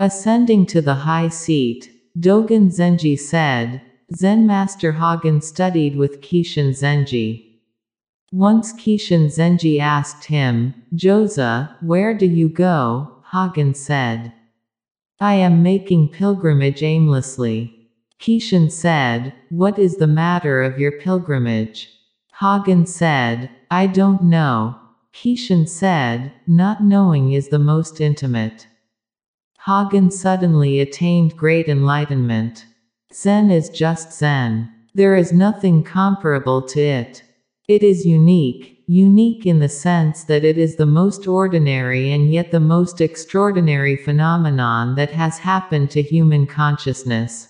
Ascending to the high seat, Dogen Zenji said, Zen Master Hogen studied with Keishin Zenji. Once Keishin Zenji asked him, Joza, where do you go? Hogen said, I am making pilgrimage aimlessly. Keishin said, What is the matter of your pilgrimage? Hogen said, I don't know. Keishin said, Not knowing is the most intimate. Hogen suddenly attained great enlightenment. Zen is just Zen. There is nothing comparable to it. It is unique, unique in the sense that it is the most ordinary and yet the most extraordinary phenomenon that has happened to human consciousness.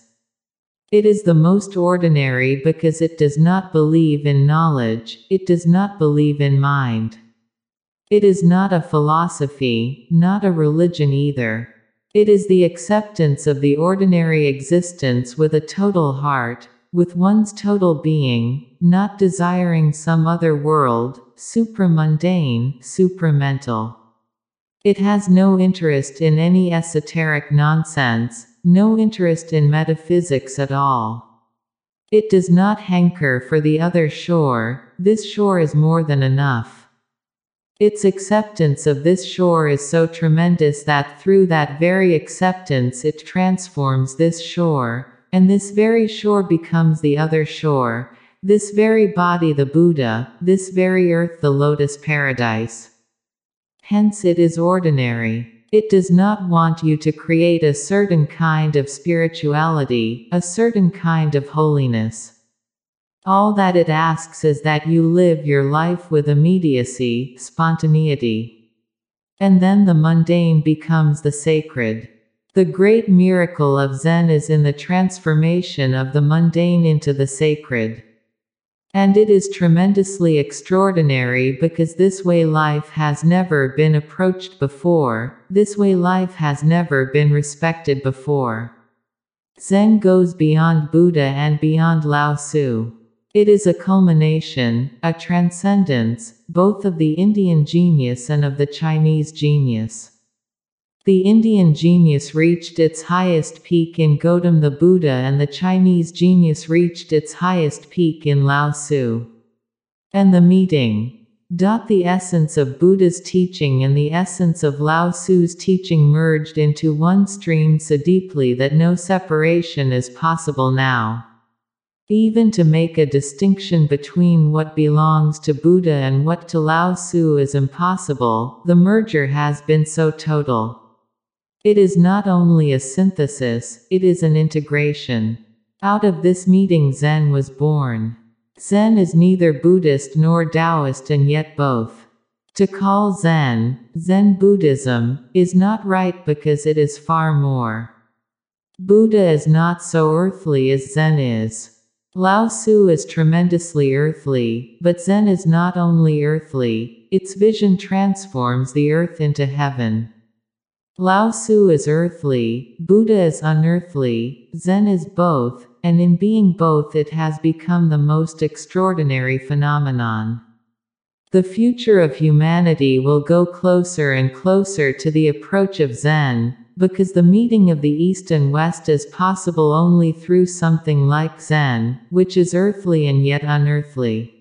It is the most ordinary because it does not believe in knowledge, it does not believe in mind. It is not a philosophy, not a religion either. It is the acceptance of the ordinary existence with a total heart, with one's total being, not desiring some other world, supramundane, supramental. It has no interest in any esoteric nonsense, no interest in metaphysics at all. It does not hanker for the other shore, this shore is more than enough. Its acceptance of this shore is so tremendous that through that very acceptance it transforms this shore, and this very shore becomes the other shore, this very body the Buddha, this very earth the lotus paradise. Hence it is ordinary. It does not want you to create a certain kind of spirituality, a certain kind of holiness. All that it asks is that you live your life with immediacy, spontaneity. And then the mundane becomes the sacred. The great miracle of Zen is in the transformation of the mundane into the sacred. And it is tremendously extraordinary because this way life has never been approached before, this way life has never been respected before. Zen goes beyond Buddha and beyond Lao Tzu. It is a culmination, a transcendence, both of the Indian genius and of the Chinese genius. The Indian genius reached its highest peak in Gautam the Buddha and the Chinese genius reached its highest peak in Lao Tzu. And the meeting. The essence of Buddha's teaching and the essence of Lao Tzu's teaching merged into one stream so deeply that no separation is possible now. Even to make a distinction between what belongs to Buddha and what to Lao Tzu is impossible, the merger has been so total. It is not only a synthesis, it is an integration. Out of this meeting Zen was born. Zen is neither Buddhist nor Taoist and yet both. To call Zen, Zen Buddhism, is not right because it is far more. Buddha is not so earthly as Zen is. Lao Tzu is tremendously earthly, but Zen is not only earthly, its vision transforms the earth into heaven. Lao Tzu is earthly, Buddha is unearthly, Zen is both, and in being both it has become the most extraordinary phenomenon. The future of humanity will go closer and closer to the approach of Zen, because the meeting of the East and West is possible only through something like Zen, which is earthly and yet unearthly.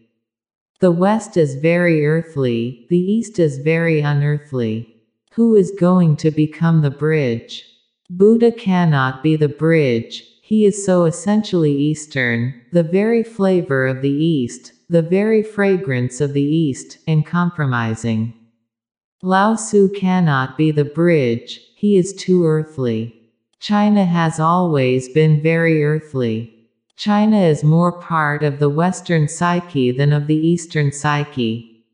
The West is very earthly, the East is very unearthly. Who is going to become the bridge? Buddha cannot be the bridge, he is so essentially Eastern, the very flavor of the East, the very fragrance of the East, and compromising. Lao Tzu cannot be the bridge, he is too earthly. China has always been very earthly. China is more part of the Western psyche than of the Eastern psyche.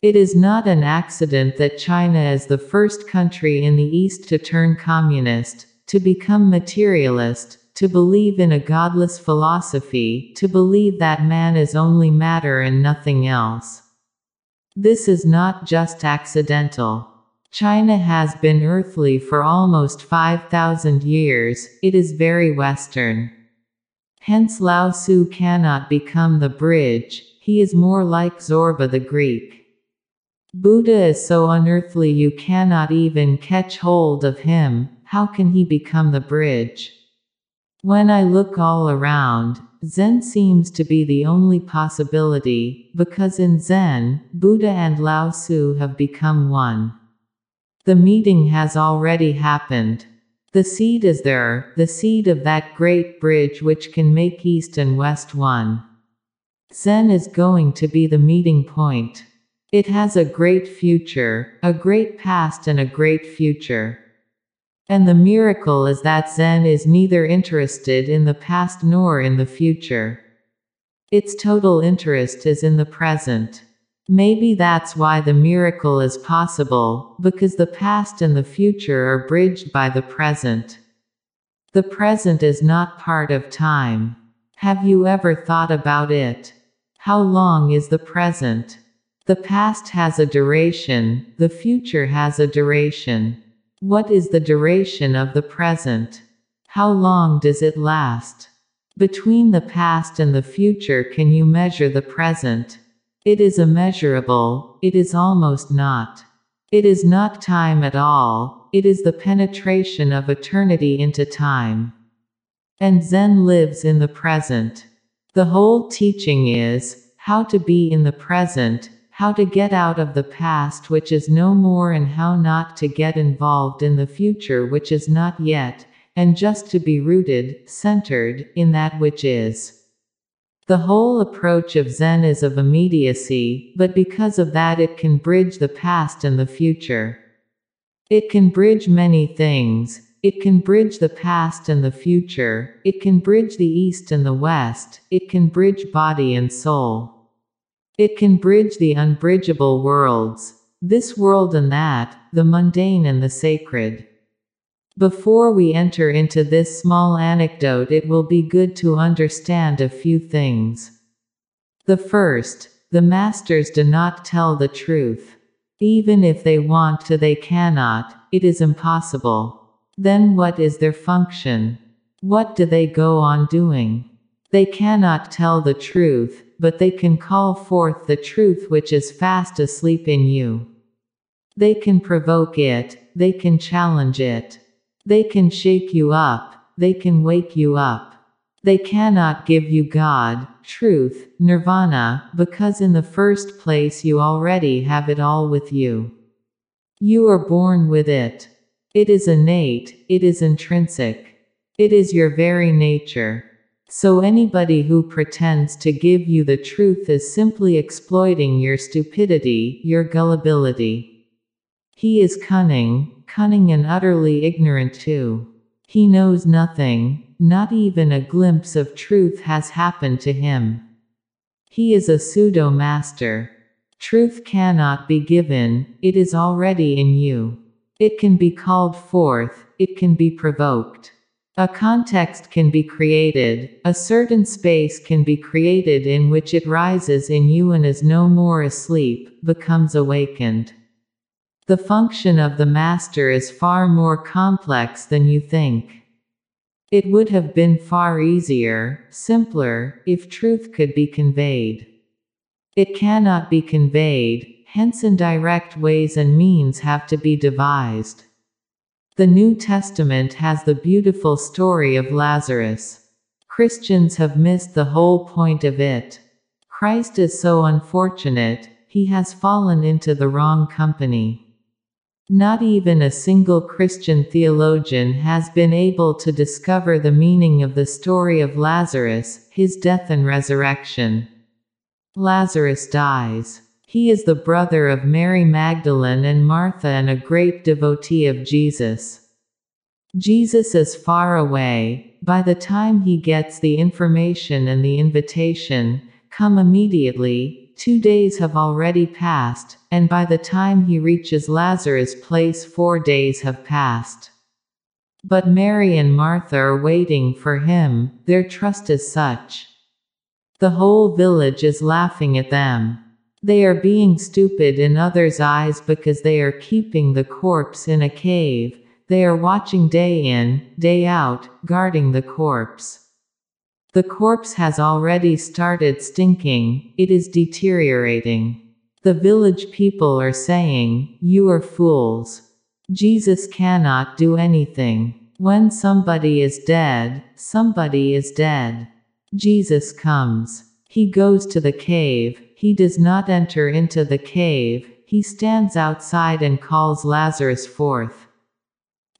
It is not an accident that China is the first country in the East to turn communist, to become materialist, to believe in a godless philosophy, to believe that man is only matter and nothing else. This is not just accidental. China has been earthly for almost 5,000 years, it is very Western. Hence Lao Tzu cannot become the bridge, he is more like Zorba the Greek. Buddha is so unearthly you cannot even catch hold of him, how can he become the bridge? When I look all around, Zen seems to be the only possibility, because in Zen, Buddha and Lao Tzu have become one. The meeting has already happened. The seed is there, the seed of that great bridge which can make East and West one. Zen is going to be the meeting point. It has a great future, a great past, and a great future. And the miracle is that Zen is neither interested in the past nor in the future. Its total interest is in the present. Maybe that's why the miracle is possible, because the past and the future are bridged by the present. The present is not part of time. Have you ever thought about it? How long is the present? The past has a duration, the future has a duration. What is the duration of the present? How long does it last? Between the past and the future, can you measure the present? It is immeasurable, it is almost not. It is not time at all, it is the penetration of eternity into time. And Zen lives in the present. The whole teaching is how to be in the present, how to get out of the past which is no more, and how not to get involved in the future which is not yet, and just to be rooted, centered, in that which is. The whole approach of Zen is of immediacy, but because of that it can bridge the past and the future. It can bridge many things. It can bridge the past and the future. It can bridge the East and the West. It can bridge body and soul. It can bridge the unbridgeable worlds. This world and that, the mundane and the sacred. Before we enter into this small anecdote, it will be good to understand a few things. The first, the masters do not tell the truth. Even if they want to, they cannot, it is impossible. Then what is their function? What do they go on doing? They cannot tell the truth, but they can call forth the truth which is fast asleep in you. They can provoke it, they can challenge it. They can shake you up, they can wake you up. They cannot give you God, truth, nirvana, because in the first place you already have it all with you. You are born with it. It is innate, it is intrinsic. It is your very nature. So anybody who pretends to give you the truth is simply exploiting your stupidity, your gullibility. He is cunning, cunning and utterly ignorant too. He knows nothing, not even a glimpse of truth has happened to him. He is a pseudo master. Truth cannot be given, it is already in you. It can be called forth, it can be provoked. A context can be created, a certain space can be created in which it rises in you and is no more asleep, becomes awakened. The function of the master is far more complex than you think. It would have been far easier, simpler, if truth could be conveyed. It cannot be conveyed, hence indirect ways and means have to be devised. The New Testament has the beautiful story of Lazarus. Christians have missed the whole point of it. Christ is so unfortunate, he has fallen into the wrong company. Not even a single Christian theologian has been able to discover the meaning of the story of Lazarus, his death and resurrection. Lazarus dies. He is the brother of Mary Magdalene and Martha and a great devotee of Jesus. Jesus is far away. By the time he gets the information and the invitation, come immediately, Two days have already passed, and by the time he reaches Lazarus' place, four days have passed. But Mary and Martha are waiting for him, their trust is such. The whole village is laughing at them. They are being stupid in others' eyes because they are keeping the corpse in a cave, they are watching day in, day out, guarding the corpse. The corpse has already started stinking, it is deteriorating. The village people are saying, You are fools. Jesus cannot do anything. When somebody is dead, somebody is dead. Jesus comes. He goes to the cave, he does not enter into the cave, he stands outside and calls Lazarus forth.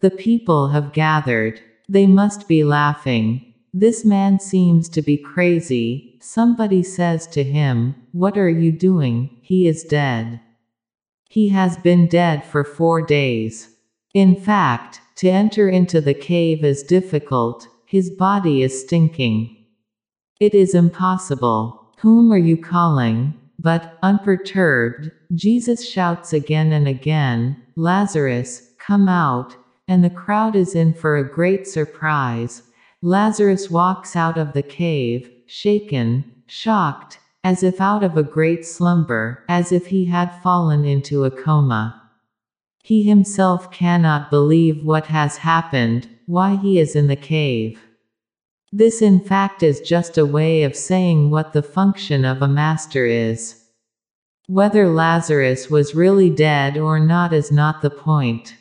The people have gathered. They must be laughing. This man seems to be crazy. Somebody says to him, What are you doing? He is dead. He has been dead for four days. In fact, to enter into the cave is difficult, his body is stinking. It is impossible. Whom are you calling? But, unperturbed, Jesus shouts again and again, Lazarus, come out, and the crowd is in for a great surprise. Lazarus walks out of the cave, shaken, shocked, as if out of a great slumber, as if he had fallen into a coma. He himself cannot believe what has happened, why he is in the cave. This in fact is just a way of saying what the function of a master is. Whether Lazarus was really dead or not is not the point.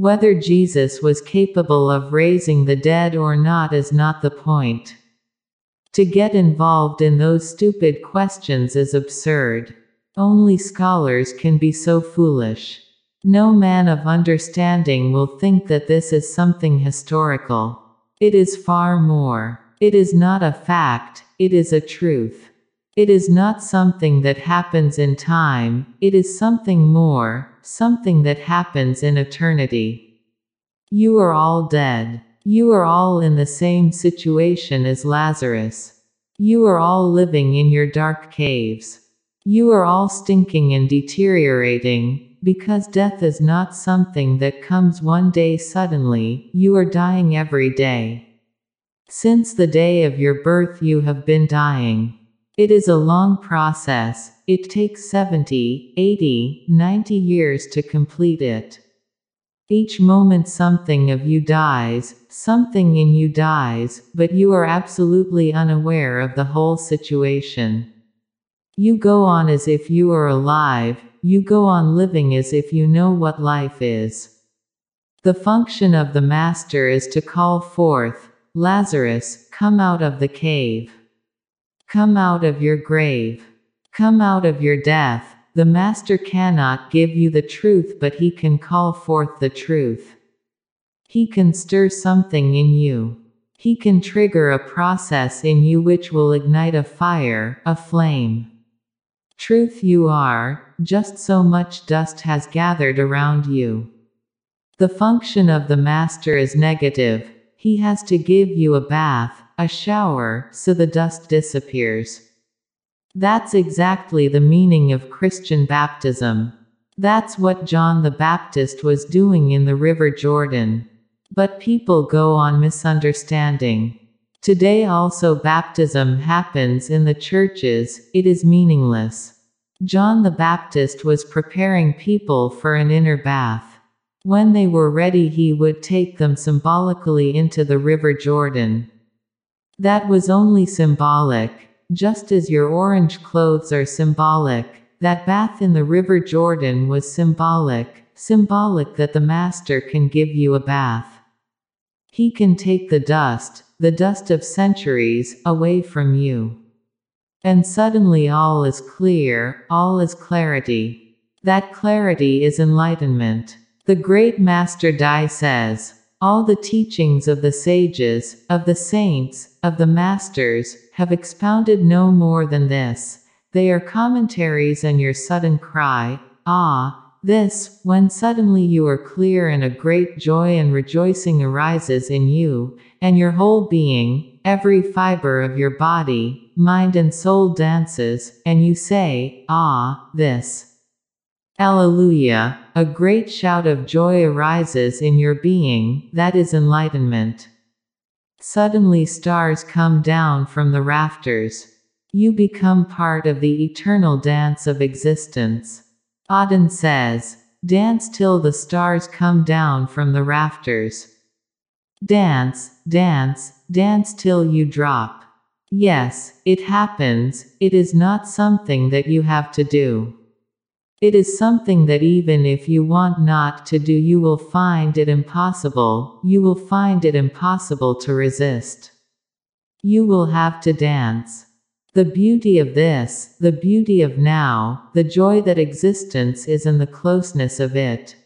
Whether Jesus was capable of raising the dead or not is not the point. To get involved in those stupid questions is absurd. Only scholars can be so foolish. No man of understanding will think that this is something historical. It is far more. It is not a fact, it is a truth. It is not something that happens in time, it is something more, something that happens in eternity. You are all dead. You are all in the same situation as Lazarus. You are all living in your dark caves. You are all stinking and deteriorating, because death is not something that comes one day suddenly, you are dying every day. Since the day of your birth, you have been dying. It is a long process, it takes 70, 80, 90 years to complete it. Each moment something of you dies, something in you dies, but you are absolutely unaware of the whole situation. You go on as if you are alive, you go on living as if you know what life is. The function of the Master is to call forth, Lazarus, come out of the cave. Come out of your grave. Come out of your death. The Master cannot give you the truth, but he can call forth the truth. He can stir something in you. He can trigger a process in you which will ignite a fire, a flame. Truth you are, just so much dust has gathered around you. The function of the master is negative. He has to give you a bath, a shower, so the dust disappears. That's exactly the meaning of Christian baptism. That's what John the Baptist was doing in the River Jordan. But people go on misunderstanding. Today also baptism happens in the churches, it is meaningless. John the Baptist was preparing people for an inner bath. When they were ready, he would take them symbolically into the river Jordan. That was only symbolic, just as your orange clothes are symbolic. That bath in the river Jordan was symbolic, symbolic that the Master can give you a bath. He can take the dust, the dust of centuries, away from you. And suddenly all is clear, all is clarity. That clarity is enlightenment. The great Master Dai says, all the teachings of the sages, of the saints, of the masters, have expounded no more than this. They are commentaries and your sudden cry, ah, this, when suddenly you are clear and a great joy and rejoicing arises in you, and your whole being, every fiber of your body, mind and soul dances, and you say, Ah, this. Alleluia, a great shout of joy arises in your being, that is enlightenment. Suddenly stars come down from the rafters. You become part of the eternal dance of existence. Auden says, Dance till the stars come down from the rafters. Dance, dance, dance till you drop. Yes, it happens, it is not something that you have to do. It is something that even if you want not to do, you will find it impossible, you will find it impossible to resist. You will have to dance. The beauty of this, the beauty of now, the joy that existence is in the closeness of it.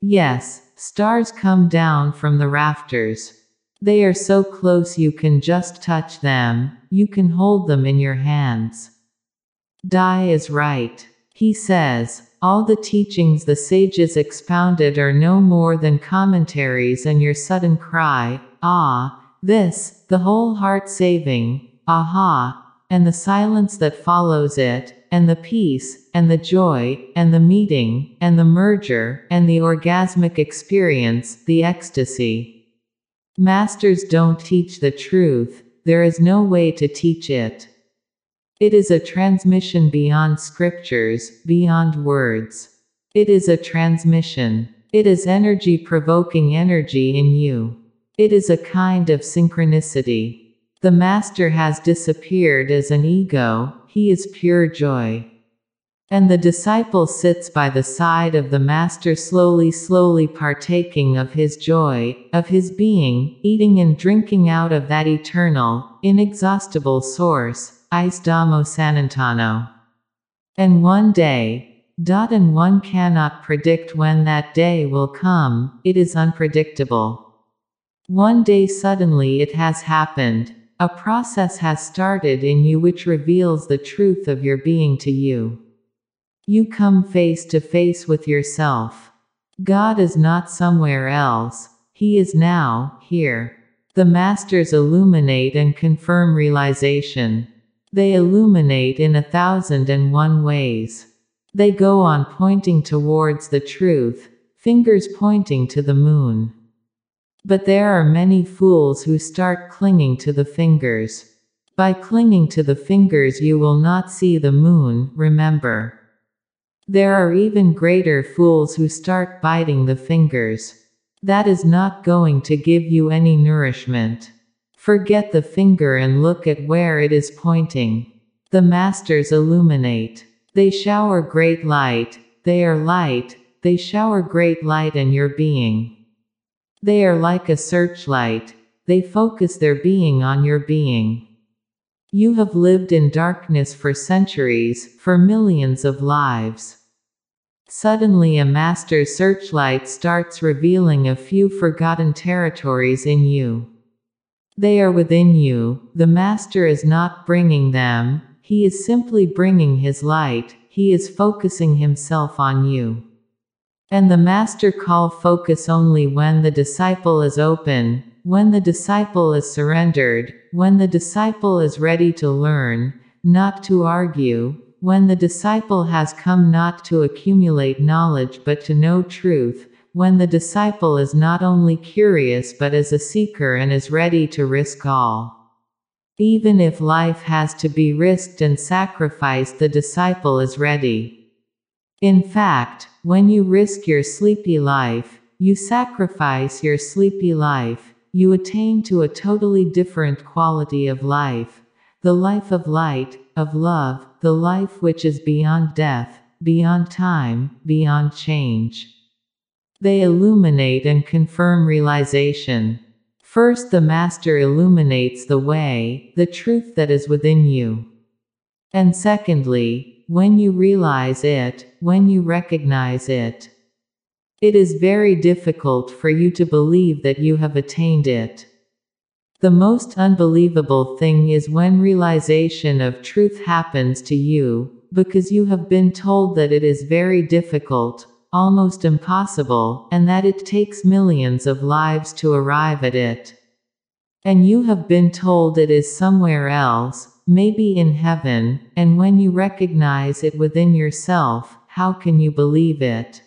Yes, stars come down from the rafters. They are so close you can just touch them, you can hold them in your hands. Dai is right. He says, all the teachings the sages expounded are no more than commentaries and your sudden cry, ah, this, the whole heart saving, aha, and the silence that follows it, and the peace, and the joy, and the meeting, and the merger, and the orgasmic experience, the ecstasy. Masters don't teach the truth, there is no way to teach it. It is a transmission beyond scriptures, beyond words. It is a transmission. It is energy provoking energy in you. It is a kind of synchronicity. The Master has disappeared as an ego, he is pure joy. And the disciple sits by the side of the Master slowly, slowly partaking of his joy, of his being, eating and drinking out of that eternal, inexhaustible source, Ais Dhammo Sanantano. And one day, dot and one cannot predict when that day will come, it is unpredictable. One day suddenly it has happened, a process has started in you which reveals the truth of your being to you. You come face to face with yourself. God is not somewhere else, He is now, here. The Masters illuminate and confirm realization. They illuminate in a thousand and one ways. They go on pointing towards the truth, fingers pointing to the moon. But there are many fools who start clinging to the fingers. By clinging to the fingers, you will not see the moon, remember. There are even greater fools who start biting the fingers. That is not going to give you any nourishment. Forget the finger and look at where it is pointing. The masters illuminate. They shower great light, they are light, they shower great light in your being. They are like a searchlight, they focus their being on your being. You have lived in darkness for centuries, for millions of lives. Suddenly, a master searchlight starts revealing a few forgotten territories in you. They are within you, the master is not bringing them, he is simply bringing his light, he is focusing himself on you. And the master call focus only when the disciple is open, when the disciple is surrendered, when the disciple is ready to learn, not to argue, when the disciple has come not to accumulate knowledge but to know truth, when the disciple is not only curious but is a seeker and is ready to risk all. Even if life has to be risked and sacrificed, the disciple is ready. In fact, when you risk your sleepy life, you sacrifice your sleepy life, you attain to a totally different quality of life. The life of light, of love, the life which is beyond death, beyond time, beyond change. They illuminate and confirm realization. First, the Master illuminates the way, the truth that is within you. And secondly, when you realize it, when you recognize it. It is very difficult for you to believe that you have attained it. The most unbelievable thing is when realization of truth happens to you, because you have been told that it is very difficult, almost impossible, and that it takes millions of lives to arrive at it. And you have been told it is somewhere else, maybe in heaven, and when you recognize it within yourself, how can you believe it?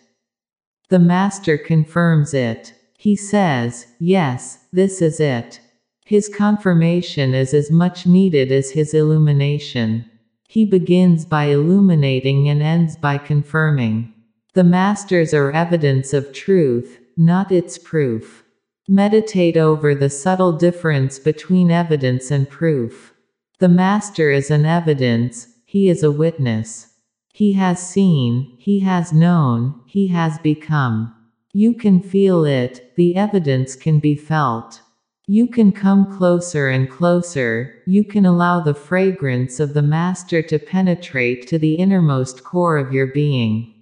The Master confirms it. He says, Yes, this is it. His confirmation is as much needed as his illumination. He begins by illuminating and ends by confirming. The Masters are evidence of truth, not its proof. Meditate over the subtle difference between evidence and proof. The Master is an evidence, he is a witness. He has seen, he has known, he has become. You can feel it, the evidence can be felt. You can come closer and closer, you can allow the fragrance of the Master to penetrate to the innermost core of your being.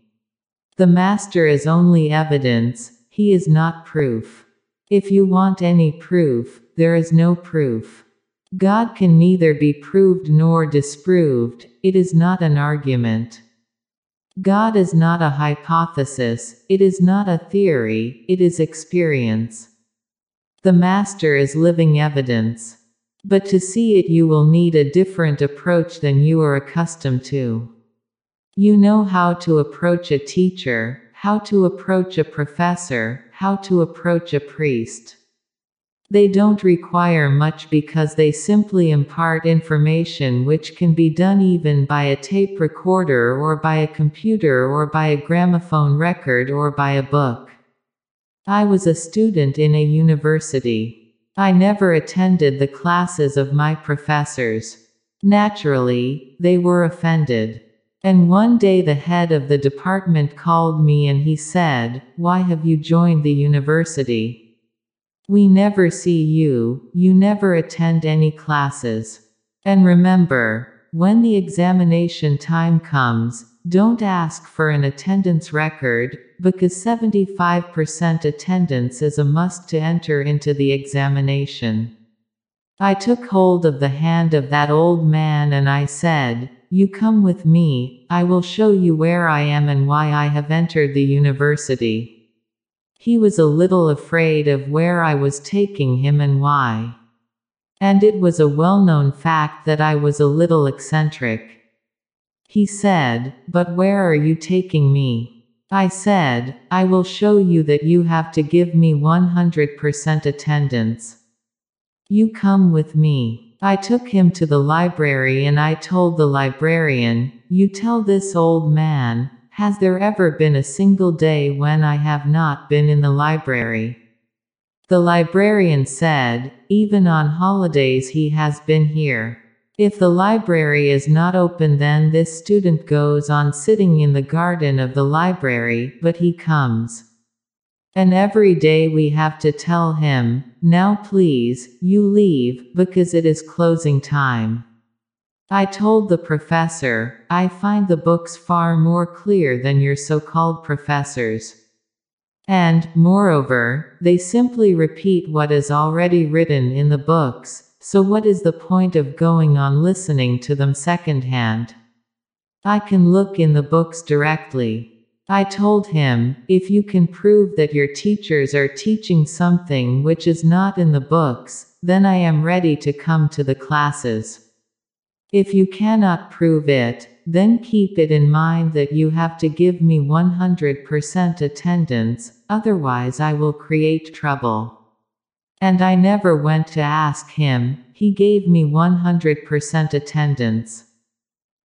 The Master is only evidence, he is not proof. If you want any proof, there is no proof. God can neither be proved nor disproved, it is not an argument. God is not a hypothesis, it is not a theory, it is experience. The Master is living evidence. But to see it, you will need a different approach than you are accustomed to. You know how to approach a teacher, how to approach a professor, how to approach a priest. They don't require much because they simply impart information which can be done even by a tape recorder or by a computer or by a gramophone record or by a book. I was a student in a university. I never attended the classes of my professors. Naturally, they were offended. And one day the head of the department called me and he said, Why have you joined the university? We never see you, you never attend any classes. And remember, when the examination time comes, don't ask for an attendance record, because 75% attendance is a must to enter into the examination. I took hold of the hand of that old man and I said, You come with me, I will show you where I am and why I have entered the university. He was a little afraid of where I was taking him and why. And it was a well known fact that I was a little eccentric. He said, But where are you taking me? I said, I will show you that you have to give me 100% attendance. You come with me. I took him to the library and I told the librarian, You tell this old man, has there ever been a single day when I have not been in the library? The librarian said, Even on holidays he has been here. If the library is not open, then this student goes on sitting in the garden of the library, but he comes. And every day we have to tell him, now please, you leave, because it is closing time. I told the professor, I find the books far more clear than your so called professors. And, moreover, they simply repeat what is already written in the books, so what is the point of going on listening to them secondhand? I can look in the books directly. I told him, if you can prove that your teachers are teaching something which is not in the books, then I am ready to come to the classes. If you cannot prove it, then keep it in mind that you have to give me 100% attendance, otherwise I will create trouble. And I never went to ask him, he gave me 100% attendance.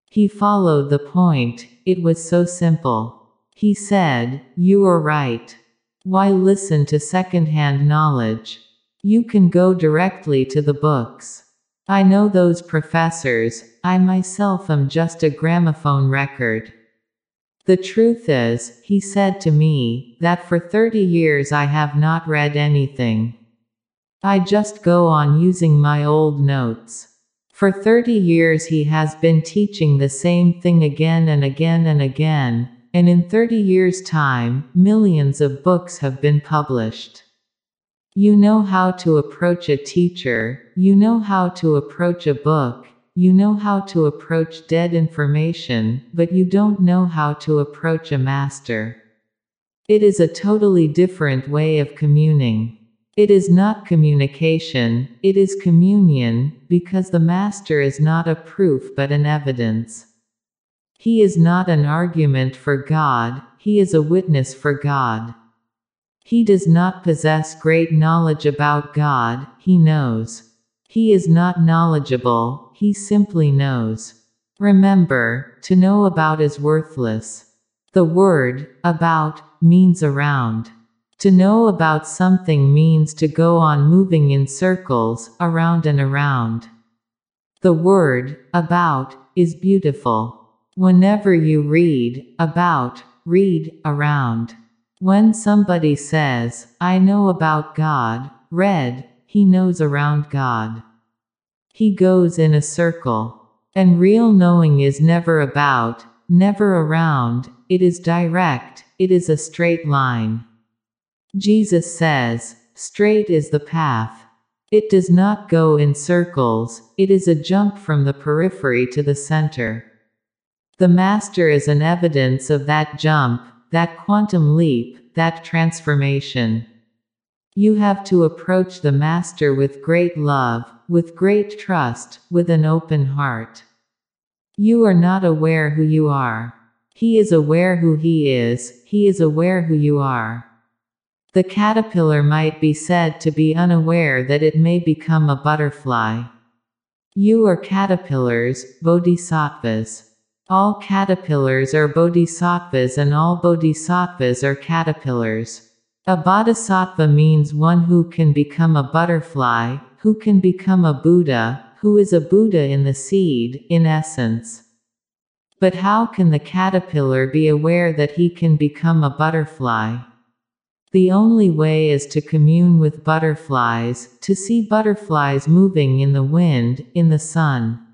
He followed the point, it was so simple. He said, You are right. Why listen to second-hand knowledge? You can go directly to the books. I know those professors, I myself am just a gramophone record. The truth is, he said to me, that for 30 years I have not read anything. I just go on using my old notes. For 30 years he has been teaching the same thing again and again and again, and in 30 years' time, millions of books have been published. You know how to approach a teacher, you know how to approach a book, you know how to approach dead information, but you don't know how to approach a master. It is a totally different way of communing. It is not communication, it is communion, because the Master is not a proof but an evidence. He is not an argument for God, he is a witness for God. He does not possess great knowledge about God, he knows. He is not knowledgeable, he simply knows. Remember, to know about is worthless. The word, about, means around. To know about something means to go on moving in circles, around and around. The word, about, is beautiful. Whenever you read, about, read, around. When somebody says, I know about God, read, he knows around God. He goes in a circle. And real knowing is never about, never around, it is direct, it is a straight line. Jesus says, Straight is the path. It does not go in circles, it is a jump from the periphery to the center. The Master is an evidence of that jump, that quantum leap, that transformation. You have to approach the Master with great love, with great trust, with an open heart. You are not aware who you are. He is aware who he is, he is aware who you are. The caterpillar might be said to be unaware that it may become a butterfly. You are caterpillars, bodhisattvas. All caterpillars are bodhisattvas and all bodhisattvas are caterpillars. A bodhisattva means one who can become a butterfly, who can become a Buddha, who is a Buddha in the seed, in essence. But how can the caterpillar be aware that he can become a butterfly? The only way is to commune with butterflies, to see butterflies moving in the wind, in the sun.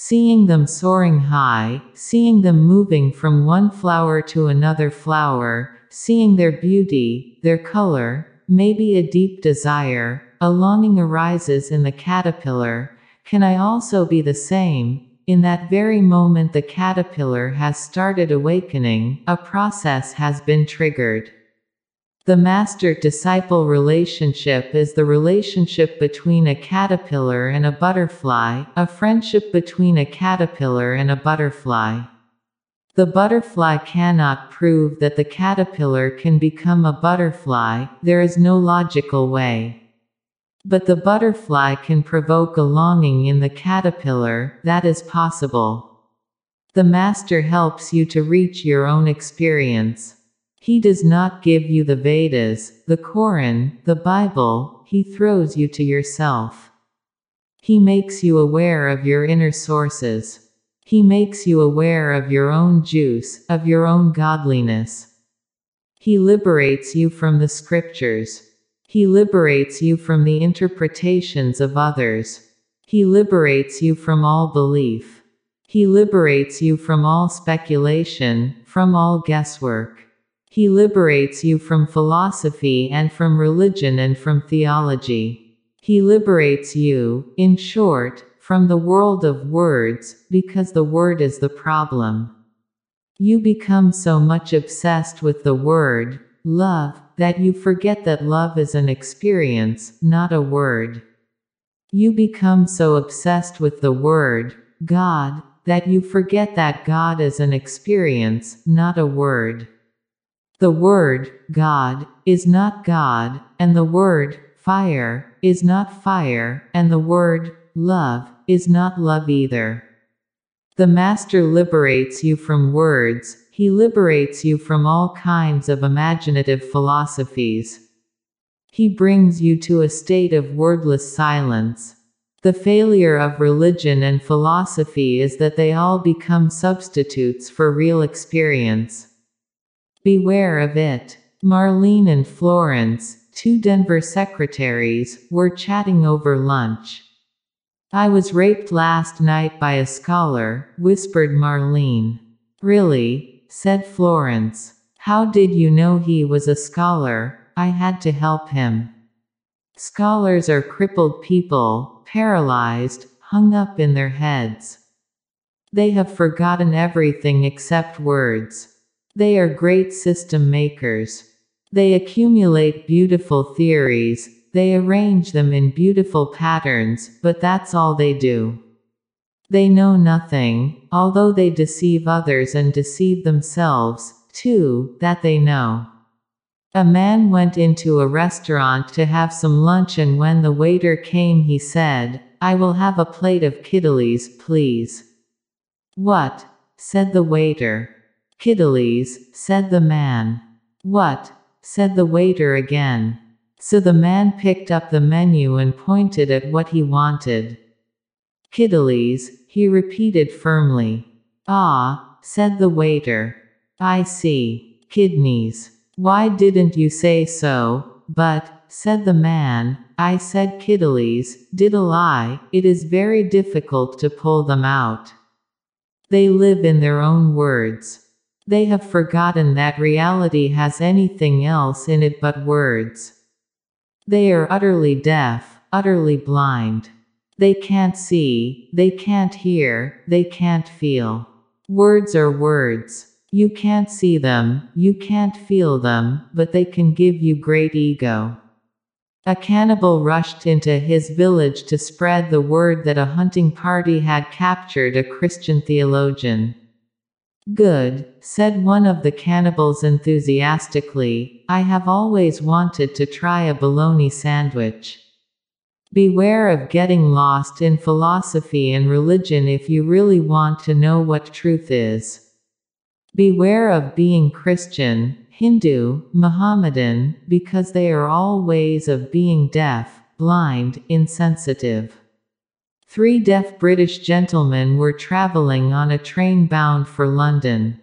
Seeing them soaring high, seeing them moving from one flower to another flower, seeing their beauty, their color, maybe a deep desire, a longing arises in the caterpillar. Can I also be the same? In that very moment the caterpillar has started awakening, a process has been triggered. The master disciple relationship is the relationship between a caterpillar and a butterfly, a friendship between a caterpillar and a butterfly. The butterfly cannot prove that the caterpillar can become a butterfly, there is no logical way. But the butterfly can provoke a longing in the caterpillar, that is possible. The master helps you to reach your own experience. He does not give you the Vedas, the Koran, the Bible, he throws you to yourself. He makes you aware of your inner sources. He makes you aware of your own juice, of your own godliness. He liberates you from the scriptures. He liberates you from the interpretations of others. He liberates you from all belief. He liberates you from all speculation, from all guesswork. He liberates you from philosophy and from religion and from theology. He liberates you, in short, from the world of words, because the word is the problem. You become so much obsessed with the word, love, that you forget that love is an experience, not a word. You become so obsessed with the word, God, that you forget that God is an experience, not a word. The word, God, is not God, and the word, fire, is not fire, and the word, love, is not love either. The Master liberates you from words, he liberates you from all kinds of imaginative philosophies. He brings you to a state of wordless silence. The failure of religion and philosophy is that they all become substitutes for real experience. Beware of it. Marlene and Florence, two Denver secretaries, were chatting over lunch. I was raped last night by a scholar, whispered Marlene. Really? said Florence. How did you know he was a scholar? I had to help him. Scholars are crippled people, paralyzed, hung up in their heads. They have forgotten everything except words. They are great system makers. They accumulate beautiful theories, they arrange them in beautiful patterns, but that's all they do. They know nothing, although they deceive others and deceive themselves, too, that they know. A man went into a restaurant to have some lunch, and when the waiter came, he said, I will have a plate of kiddies, please. What? said the waiter. Kiddies, said the man. What? said the waiter again. So the man picked up the menu and pointed at what he wanted. Kiddies, he repeated firmly. Ah, said the waiter. I see. Kidneys. Why didn't you say so? But, said the man, I said kiddies, diddle I, it is very difficult to pull them out. They live in their own words. They have forgotten that reality has anything else in it but words. They are utterly deaf, utterly blind. They can't see, they can't hear, they can't feel. Words are words. You can't see them, you can't feel them, but they can give you great ego. A cannibal rushed into his village to spread the word that a hunting party had captured a Christian theologian. Good, said one of the cannibals enthusiastically, I have always wanted to try a bologna sandwich. Beware of getting lost in philosophy and religion if you really want to know what truth is. Beware of being Christian, Hindu, Mohammedan, because they are all ways of being deaf, blind, insensitive. Three deaf British gentlemen were travelling on a train bound for London.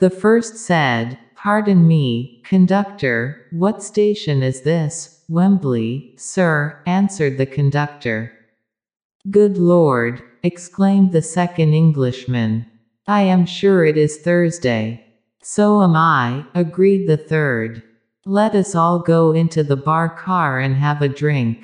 The first said, Pardon me, conductor, what station is this? Wembley, sir, answered the conductor. Good Lord, exclaimed the second Englishman. I am sure it is Thursday. So am I, agreed the third. Let us all go into the bar car and have a drink.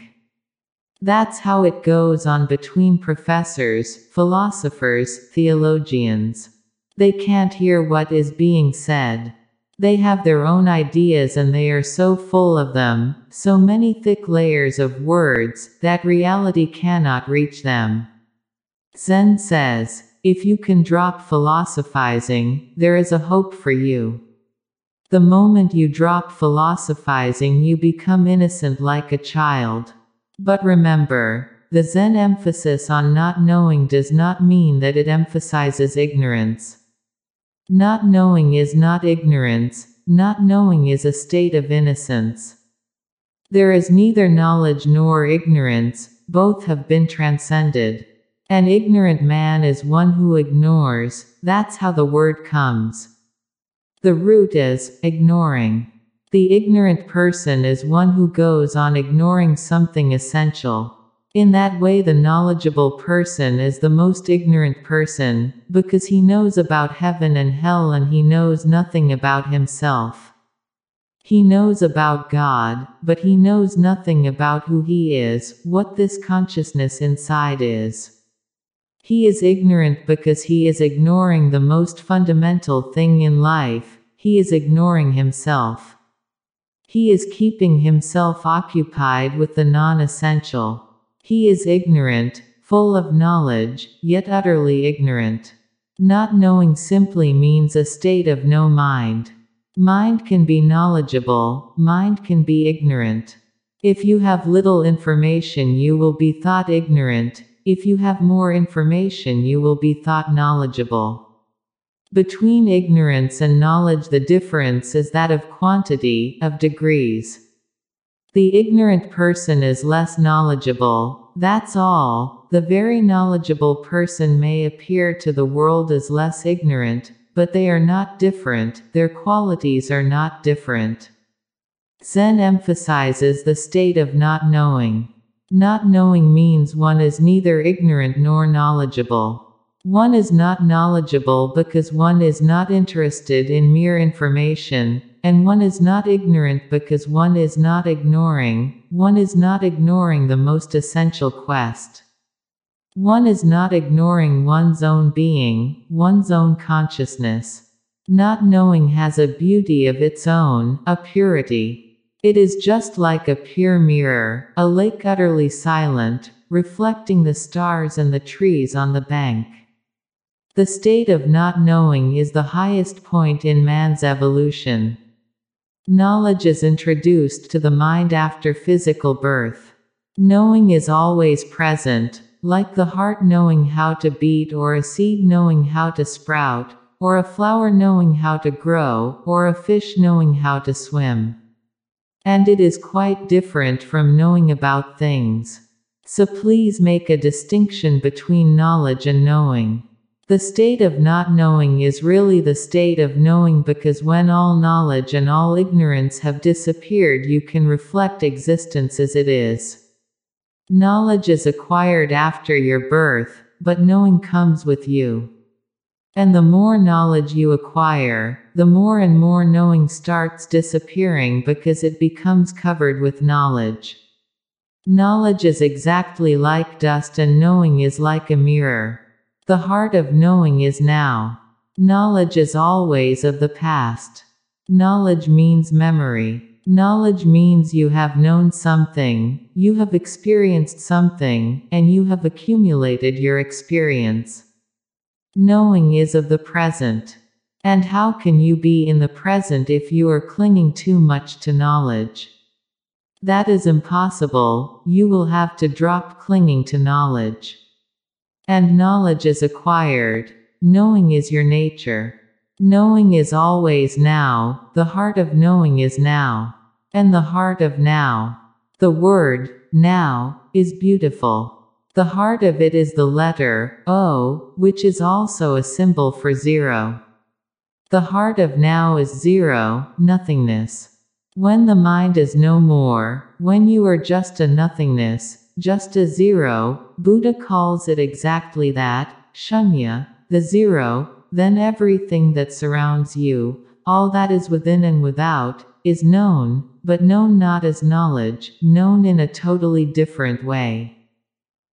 That's how it goes on between professors, philosophers, theologians. They can't hear what is being said. They have their own ideas and they are so full of them, so many thick layers of words, that reality cannot reach them. Zen says, if you can drop philosophizing, there is a hope for you. The moment you drop philosophizing, you become innocent like a child. But remember, the Zen emphasis on not knowing does not mean that it emphasizes ignorance. Not knowing is not ignorance, not knowing is a state of innocence. There is neither knowledge nor ignorance, both have been transcended. An ignorant man is one who ignores, that's how the word comes. The root is ignoring. The ignorant person is one who goes on ignoring something essential. In that way, the knowledgeable person is the most ignorant person, because he knows about heaven and hell and he knows nothing about himself. He knows about God, but he knows nothing about who he is, what this consciousness inside is. He is ignorant because he is ignoring the most fundamental thing in life, he is ignoring himself. He is keeping himself occupied with the non essential. He is ignorant, full of knowledge, yet utterly ignorant. Not knowing simply means a state of no mind. Mind can be knowledgeable, mind can be ignorant. If you have little information, you will be thought ignorant, if you have more information, you will be thought knowledgeable. Between ignorance and knowledge, the difference is that of quantity, of degrees. The ignorant person is less knowledgeable, that's all. The very knowledgeable person may appear to the world as less ignorant, but they are not different, their qualities are not different. Zen emphasizes the state of not knowing. Not knowing means one is neither ignorant nor knowledgeable. One is not knowledgeable because one is not interested in mere information, and one is not ignorant because one is not ignoring, one is not ignoring the most essential quest. One is not ignoring one's own being, one's own consciousness. Not knowing has a beauty of its own, a purity. It is just like a pure mirror, a lake utterly silent, reflecting the stars and the trees on the bank. The state of not knowing is the highest point in man's evolution. Knowledge is introduced to the mind after physical birth. Knowing is always present, like the heart knowing how to beat, or a seed knowing how to sprout, or a flower knowing how to grow, or a fish knowing how to swim. And it is quite different from knowing about things. So please make a distinction between knowledge and knowing. The state of not knowing is really the state of knowing because when all knowledge and all ignorance have disappeared, you can reflect existence as it is. Knowledge is acquired after your birth, but knowing comes with you. And the more knowledge you acquire, the more and more knowing starts disappearing because it becomes covered with knowledge. Knowledge is exactly like dust, and knowing is like a mirror. The heart of knowing is now. Knowledge is always of the past. Knowledge means memory. Knowledge means you have known something, you have experienced something, and you have accumulated your experience. Knowing is of the present. And how can you be in the present if you are clinging too much to knowledge? That is impossible, you will have to drop clinging to knowledge. And knowledge is acquired. Knowing is your nature. Knowing is always now, the heart of knowing is now. And the heart of now. The word, now, is beautiful. The heart of it is the letter, O, which is also a symbol for zero. The heart of now is zero, nothingness. When the mind is no more, when you are just a nothingness, just a zero, Buddha calls it exactly that, shunya, the zero, then everything that surrounds you, all that is within and without, is known, but known not as knowledge, known in a totally different way.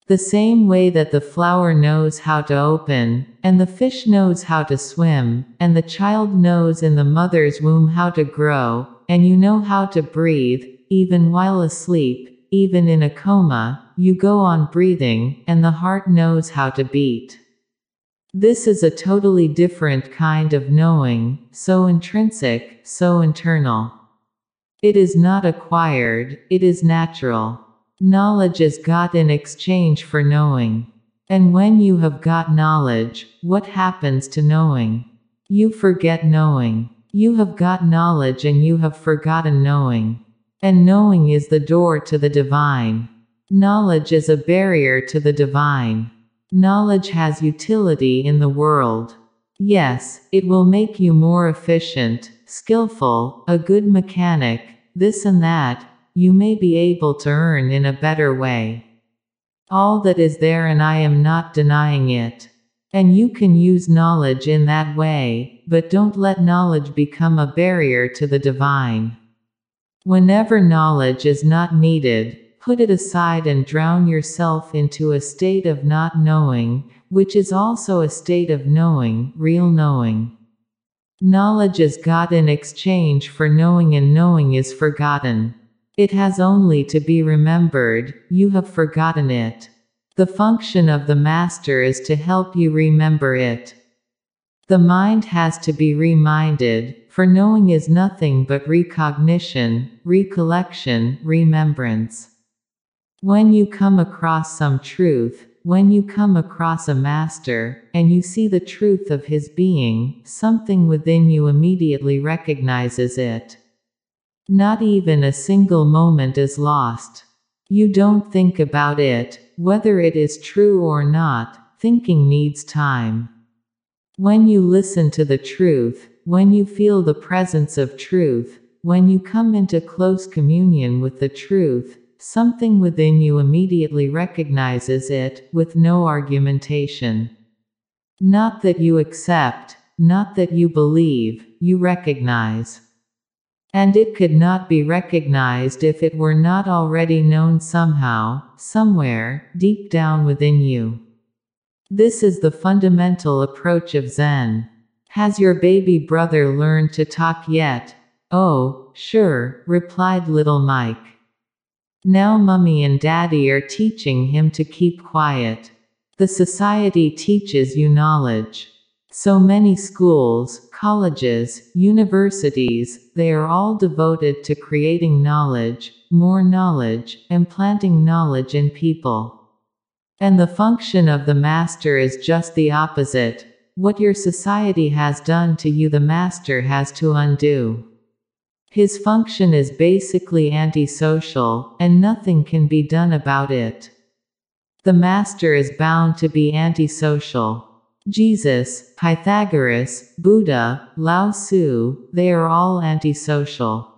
The same way that the flower knows how to open, and the fish knows how to swim, and the child knows in the mother's womb how to grow, and you know how to breathe, even while asleep, even in a coma, you go on breathing, and the heart knows how to beat. This is a totally different kind of knowing, so intrinsic, so internal. It is not acquired, it is natural. Knowledge is got in exchange for knowing. And when you have got knowledge, what happens to knowing? You forget knowing. You have got knowledge and you have forgotten knowing. And knowing is the door to the divine. Knowledge is a barrier to the divine. Knowledge has utility in the world. Yes, it will make you more efficient, skillful, a good mechanic, this and that, you may be able to earn in a better way. All that is there, and I am not denying it. And you can use knowledge in that way, but don't let knowledge become a barrier to the divine. Whenever knowledge is not needed, put it aside and drown yourself into a state of not knowing, which is also a state of knowing, real knowing. Knowledge is got in exchange for knowing, and knowing is forgotten. It has only to be remembered, you have forgotten it. The function of the Master is to help you remember it. The mind has to be reminded, for knowing is nothing but recognition, recollection, remembrance. When you come across some truth, when you come across a master, and you see the truth of his being, something within you immediately recognizes it. Not even a single moment is lost. You don't think about it, whether it is true or not, thinking needs time. When you listen to the truth, when you feel the presence of truth, when you come into close communion with the truth, something within you immediately recognizes it, with no argumentation. Not that you accept, not that you believe, you recognize. And it could not be recognized if it were not already known somehow, somewhere, deep down within you. This is the fundamental approach of Zen. Has your baby brother learned to talk yet? Oh, sure, replied little Mike. Now mummy and daddy are teaching him to keep quiet. The society teaches you knowledge. So many schools, colleges, universities, they are all devoted to creating knowledge, more knowledge, and planting knowledge in people. And the function of the master is just the opposite what your society has done to you, the master has to undo. His function is basically antisocial, and nothing can be done about it. The master is bound to be antisocial. Jesus, Pythagoras, Buddha, Lao Tzu, they are all antisocial.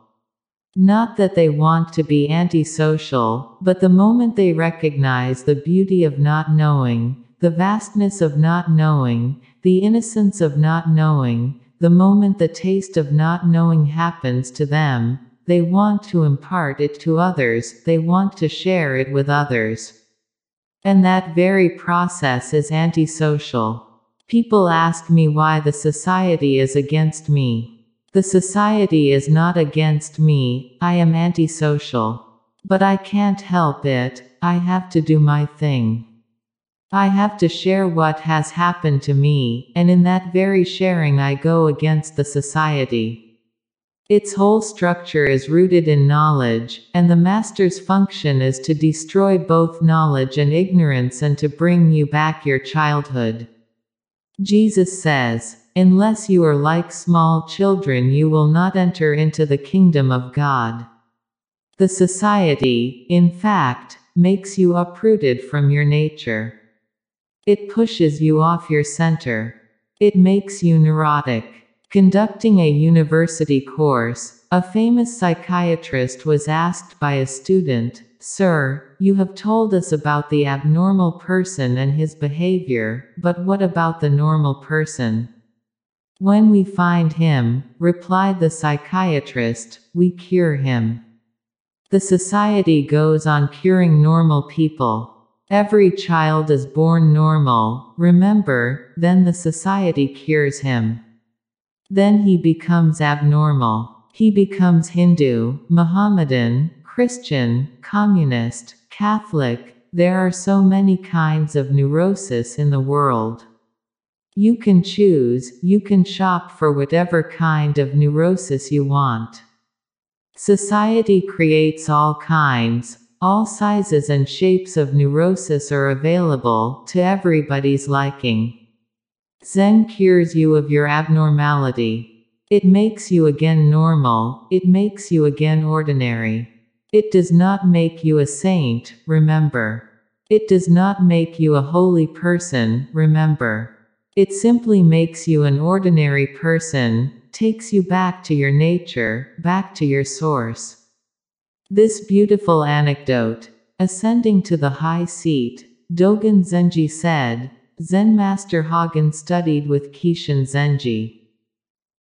Not that they want to be antisocial, but the moment they recognize the beauty of not knowing, the vastness of not knowing, the innocence of not knowing, the moment the taste of not knowing happens to them, they want to impart it to others, they want to share it with others. And that very process is antisocial. People ask me why the society is against me. The society is not against me, I am antisocial. But I can't help it, I have to do my thing. I have to share what has happened to me, and in that very sharing I go against the society. Its whole structure is rooted in knowledge, and the master's function is to destroy both knowledge and ignorance and to bring you back your childhood. Jesus says, Unless you are like small children, you will not enter into the kingdom of God. The society, in fact, makes you uprooted from your nature. It pushes you off your center. It makes you neurotic. Conducting a university course, a famous psychiatrist was asked by a student, Sir, you have told us about the abnormal person and his behavior, but what about the normal person? When we find him, replied the psychiatrist, we cure him. The society goes on curing normal people. Every child is born normal, remember, then the society cures him. Then he becomes abnormal. He becomes Hindu, Mohammedan, Christian, Communist, Catholic. There are so many kinds of neurosis in the world. You can choose, you can shop for whatever kind of neurosis you want. Society creates all kinds, all sizes and shapes of neurosis are available to everybody's liking. Zen cures you of your abnormality. It makes you again normal, it makes you again ordinary. It does not make you a saint, remember. It does not make you a holy person, remember. It simply makes you an ordinary person, takes you back to your nature, back to your source. This beautiful anecdote. Ascending to the high seat, Dogen Zenji said, Zen Master Hogen studied with Keishin Zenji.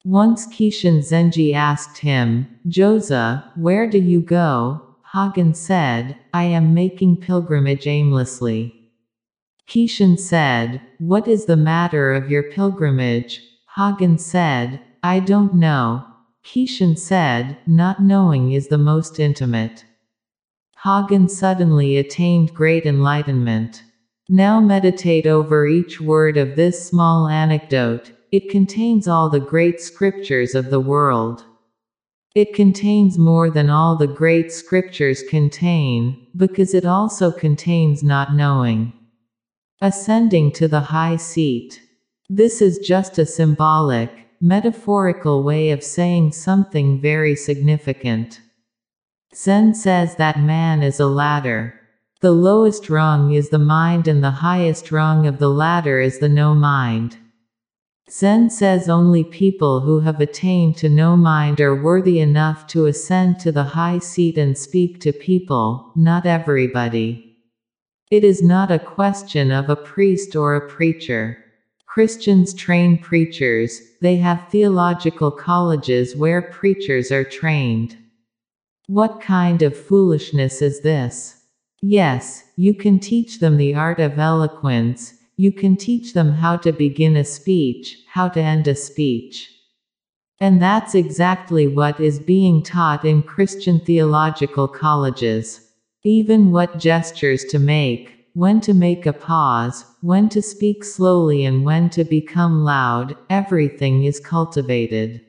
Once Keishin Zenji asked him, Joza, where do you go? Hogen said, I am making pilgrimage aimlessly. Keishin said, What is the matter of your pilgrimage? Hogen said, I don't know. Keishin said, Not knowing is the most intimate. Hogen suddenly attained great enlightenment. Now meditate over each word of this small anecdote, it contains all the great scriptures of the world. It contains more than all the great scriptures contain, because it also contains not knowing. Ascending to the high seat. This is just a symbolic, metaphorical way of saying something very significant. Zen says that man is a ladder. The lowest rung is the mind and the highest rung of the ladder is the no mind. Zen says only people who have attained to no mind are worthy enough to ascend to the high seat and speak to people, not everybody. It is not a question of a priest or a preacher. Christians train preachers, they have theological colleges where preachers are trained. What kind of foolishness is this? Yes, you can teach them the art of eloquence, you can teach them how to begin a speech, how to end a speech. And that's exactly what is being taught in Christian theological colleges. Even what gestures to make, when to make a pause, when to speak slowly, and when to become loud, everything is cultivated.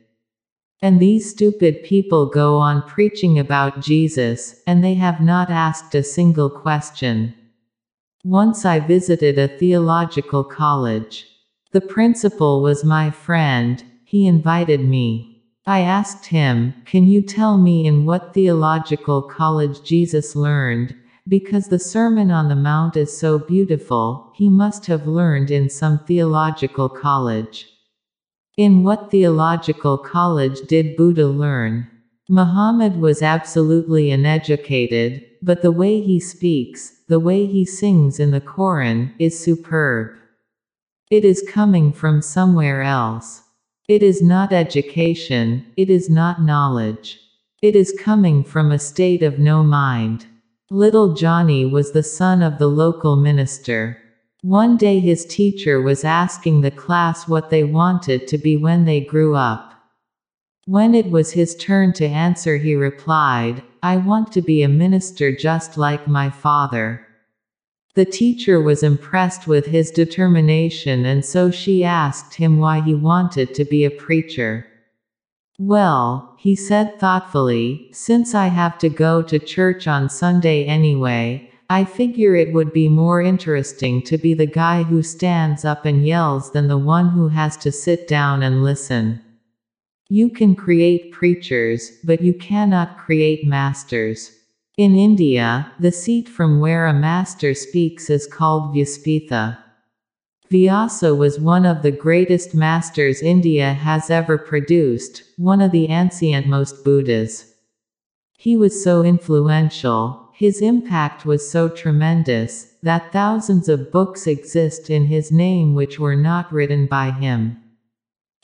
And these stupid people go on preaching about Jesus, and they have not asked a single question. Once I visited a theological college. The principal was my friend, he invited me. I asked him, Can you tell me in what theological college Jesus learned because the Sermon on the Mount is so beautiful, he must have learned in some theological college. In what theological college did Buddha learn? Muhammad was absolutely uneducated, but the way he speaks, the way he sings in the Koran, is superb. It is coming from somewhere else. It is not education, it is not knowledge. It is coming from a state of no mind. Little Johnny was the son of the local minister. One day his teacher was asking the class what they wanted to be when they grew up. When it was his turn to answer, he replied, I want to be a minister just like my father. The teacher was impressed with his determination, and so she asked him why he wanted to be a preacher. Well, he said thoughtfully, since I have to go to church on Sunday anyway, I figure it would be more interesting to be the guy who stands up and yells than the one who has to sit down and listen. You can create preachers, but you cannot create masters. In India, the seat from where a master speaks is called Vyaspitha. Vyasa was one of the greatest masters India has ever produced, one of the ancientmost Buddhas. He was so influential, his impact was so tremendous, that thousands of books exist in his name which were not written by him.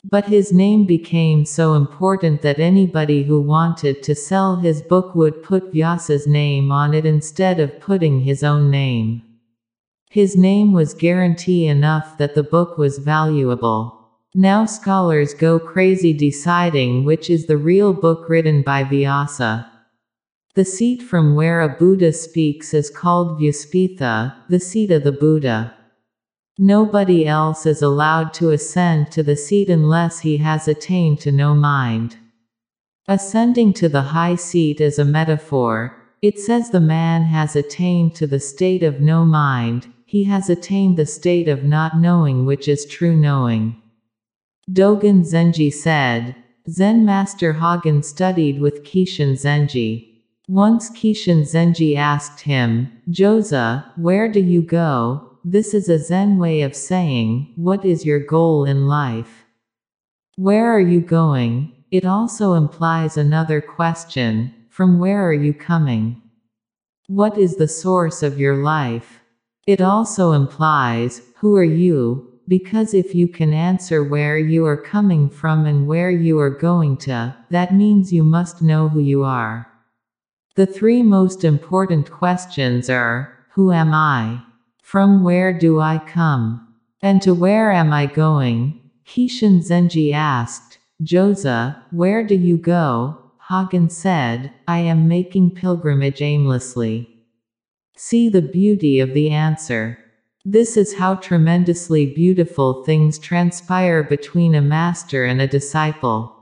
But his name became so important that anybody who wanted to sell his book would put Vyasa's name on it instead of putting his own name. His name was guarantee enough that the book was valuable. Now scholars go crazy deciding which is the real book written by Vyasa. The seat from where a Buddha speaks is called Vyaspitha, the seat of the Buddha. Nobody else is allowed to ascend to the seat unless he has attained to no mind. Ascending to the high seat is a metaphor. It says the man has attained to the state of no mind, he has attained the state of not knowing, which is true knowing. Dogen Zenji said, Zen Master Hogen studied with Keishin Zenji. Once Keishin Zenji asked him, Joza, where do you go? This is a Zen way of saying, What is your goal in life? Where are you going? It also implies another question From where are you coming? What is the source of your life? It also implies, Who are you? Because if you can answer where you are coming from and where you are going to, that means you must know who you are. The three most important questions are Who am I? From where do I come? And to where am I going? Keishin Zenji asked. Joza, where do you go? Hogen said, I am making pilgrimage aimlessly. See the beauty of the answer. This is how tremendously beautiful things transpire between a master and a disciple.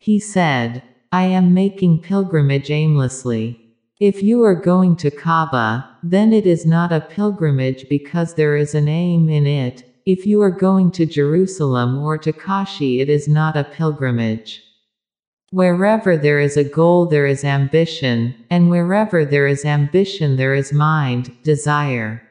He said, I am making pilgrimage aimlessly. If you are going to Kaaba, then it is not a pilgrimage because there is an aim in it. If you are going to Jerusalem or to Kashi, it is not a pilgrimage. Wherever there is a goal, there is ambition, and wherever there is ambition, there is mind, desire.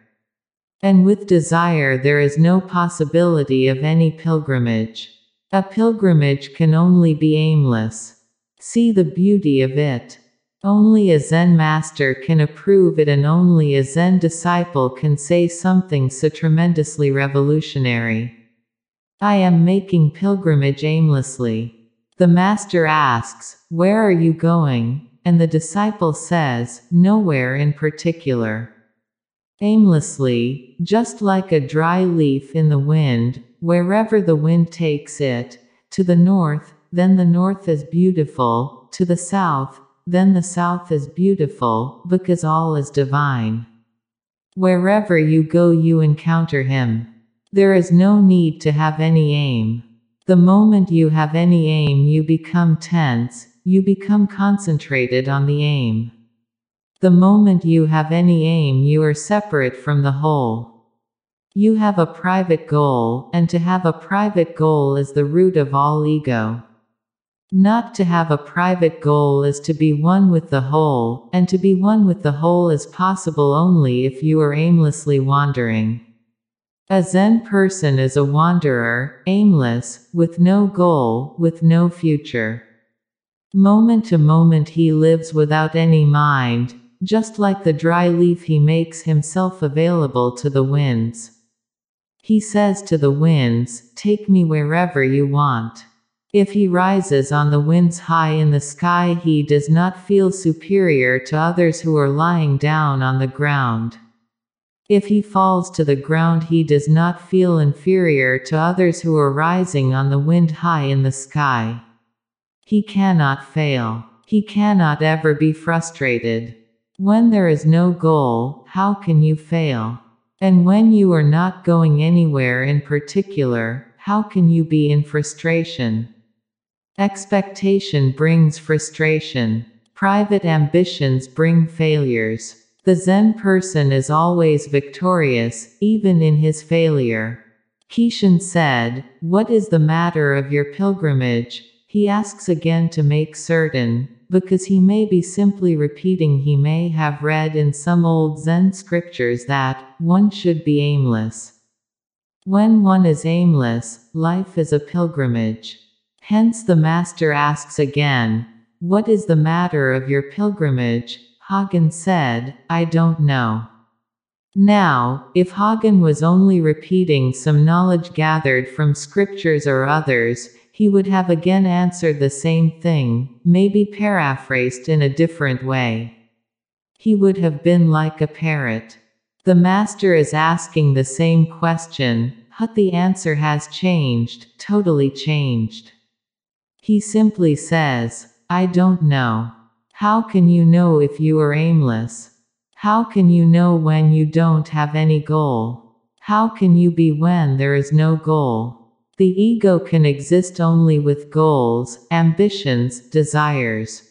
And with desire, there is no possibility of any pilgrimage. A pilgrimage can only be aimless. See the beauty of it. Only a Zen master can approve it, and only a Zen disciple can say something so tremendously revolutionary. I am making pilgrimage aimlessly. The master asks, Where are you going? And the disciple says, Nowhere in particular. Aimlessly, just like a dry leaf in the wind, wherever the wind takes it, to the north, then the north is beautiful, to the south, then the South is beautiful, because all is divine. Wherever you go, you encounter Him. There is no need to have any aim. The moment you have any aim, you become tense, you become concentrated on the aim. The moment you have any aim, you are separate from the whole. You have a private goal, and to have a private goal is the root of all ego. Not to have a private goal is to be one with the whole, and to be one with the whole is possible only if you are aimlessly wandering. A Zen person is a wanderer, aimless, with no goal, with no future. Moment to moment he lives without any mind, just like the dry leaf he makes himself available to the winds. He says to the winds, Take me wherever you want. If he rises on the winds high in the sky, he does not feel superior to others who are lying down on the ground. If he falls to the ground, he does not feel inferior to others who are rising on the wind high in the sky. He cannot fail. He cannot ever be frustrated. When there is no goal, how can you fail? And when you are not going anywhere in particular, how can you be in frustration? Expectation brings frustration. Private ambitions bring failures. The Zen person is always victorious, even in his failure. Keishin said, What is the matter of your pilgrimage? He asks again to make certain, because he may be simply repeating he may have read in some old Zen scriptures that, one should be aimless. When one is aimless, life is a pilgrimage. Hence the Master asks again, What is the matter of your pilgrimage? Hogen said, I don't know. Now, if Hogen was only repeating some knowledge gathered from scriptures or others, he would have again answered the same thing, maybe paraphrased in a different way. He would have been like a parrot. The master is asking the same question, but the answer has changed, totally changed. He simply says, I don't know. How can you know if you are aimless? How can you know when you don't have any goal? How can you be when there is no goal? The ego can exist only with goals, ambitions, desires.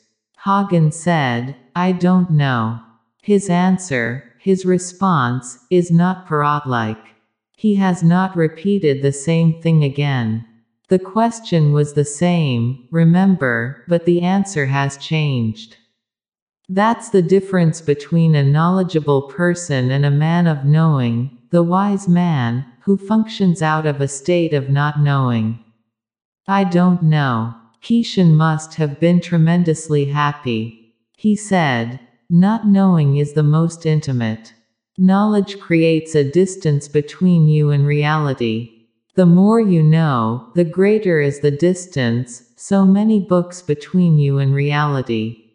Hogen said, I don't know. His answer, his response, is not parrot like. He has not repeated the same thing again. The question was the same, remember, but the answer has changed. That's the difference between a knowledgeable person and a man of knowing, the wise man, who functions out of a state of not knowing. I don't know. Keishin must have been tremendously happy. He said, Not knowing is the most intimate. Knowledge creates a distance between you and reality. The more you know, the greater is the distance, so many books between you and reality.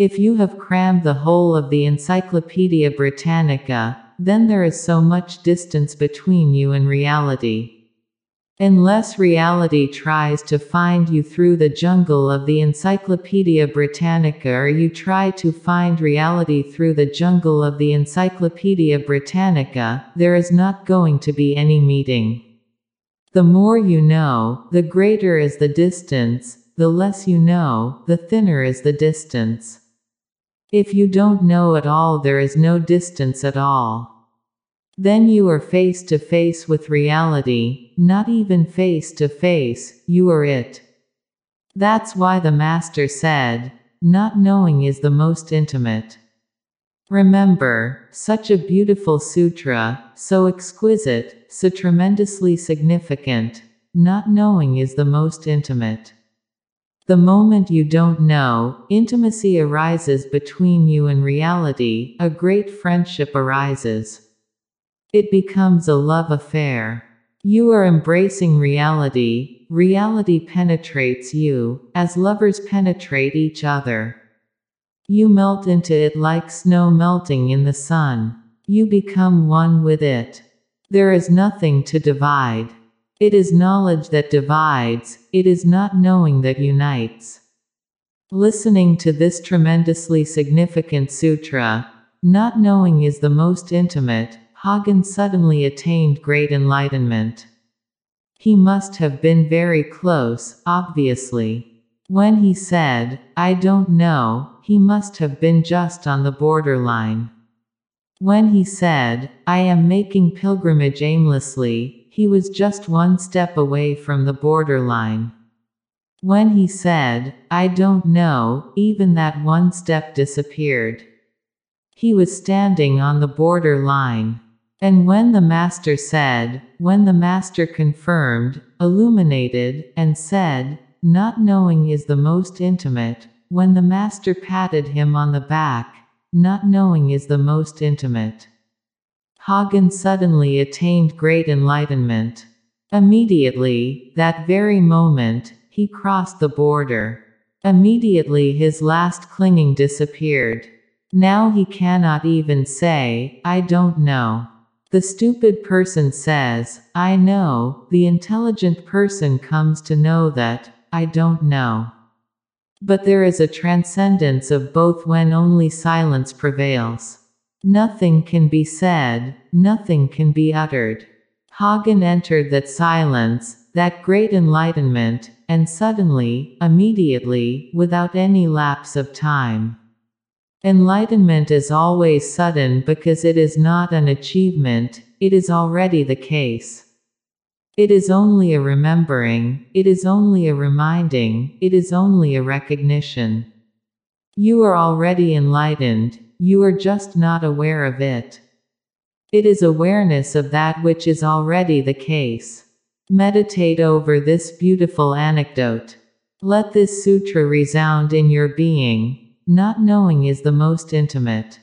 If you have crammed the whole of the Encyclopedia Britannica, then there is so much distance between you and reality. Unless reality tries to find you through the jungle of the Encyclopedia Britannica or you try to find reality through the jungle of the Encyclopedia Britannica, there is not going to be any meeting. The more you know, the greater is the distance, the less you know, the thinner is the distance. If you don't know at all, there is no distance at all. Then you are face to face with reality, not even face to face, you are it. That's why the Master said, Not knowing is the most intimate. Remember, such a beautiful sutra, so exquisite, so tremendously significant. Not knowing is the most intimate. The moment you don't know, intimacy arises between you and reality, a great friendship arises. It becomes a love affair. You are embracing reality, reality penetrates you, as lovers penetrate each other. You melt into it like snow melting in the sun. You become one with it. There is nothing to divide. It is knowledge that divides, it is not knowing that unites. Listening to this tremendously significant sutra, not knowing is the most intimate, Hogen suddenly attained great enlightenment. He must have been very close, obviously. When he said, I don't know, he must have been just on the borderline. When he said, I am making pilgrimage aimlessly, he was just one step away from the borderline. When he said, I don't know, even that one step disappeared. He was standing on the border line. And when the Master said, when the Master confirmed, illuminated, and said, Not knowing is the most intimate, when the Master patted him on the back, not knowing is the most intimate. Hogen suddenly attained great enlightenment. Immediately, that very moment, he crossed the border. Immediately his last clinging disappeared. Now he cannot even say, I don't know. The stupid person says, I know, the intelligent person comes to know that, I don't know. But there is a transcendence of both when only silence prevails. Nothing can be said, nothing can be uttered. Hogen entered that silence, that great enlightenment, and suddenly, immediately, without any lapse of time. Enlightenment is always sudden because it is not an achievement, it is already the case. It is only a remembering, it is only a reminding, it is only a recognition. You are already enlightened, you are just not aware of it. It is awareness of that which is already the case. Meditate over this beautiful anecdote. Let this sutra resound in your being. Not knowing is the most intimate.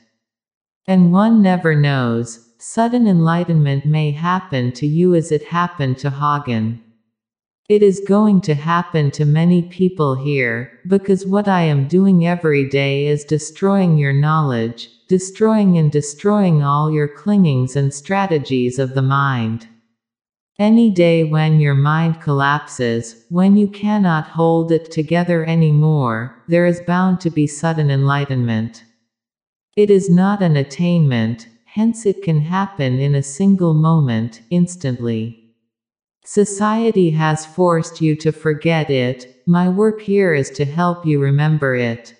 And one never knows, sudden enlightenment may happen to you as it happened to Hogen. It is going to happen to many people here, because what I am doing every day is destroying your knowledge, destroying and destroying all your clingings and strategies of the mind. Any day when your mind collapses, when you cannot hold it together anymore, there is bound to be sudden enlightenment. It is not an attainment, hence it can happen in a single moment, instantly. Society has forced you to forget it, my work here is to help you remember it.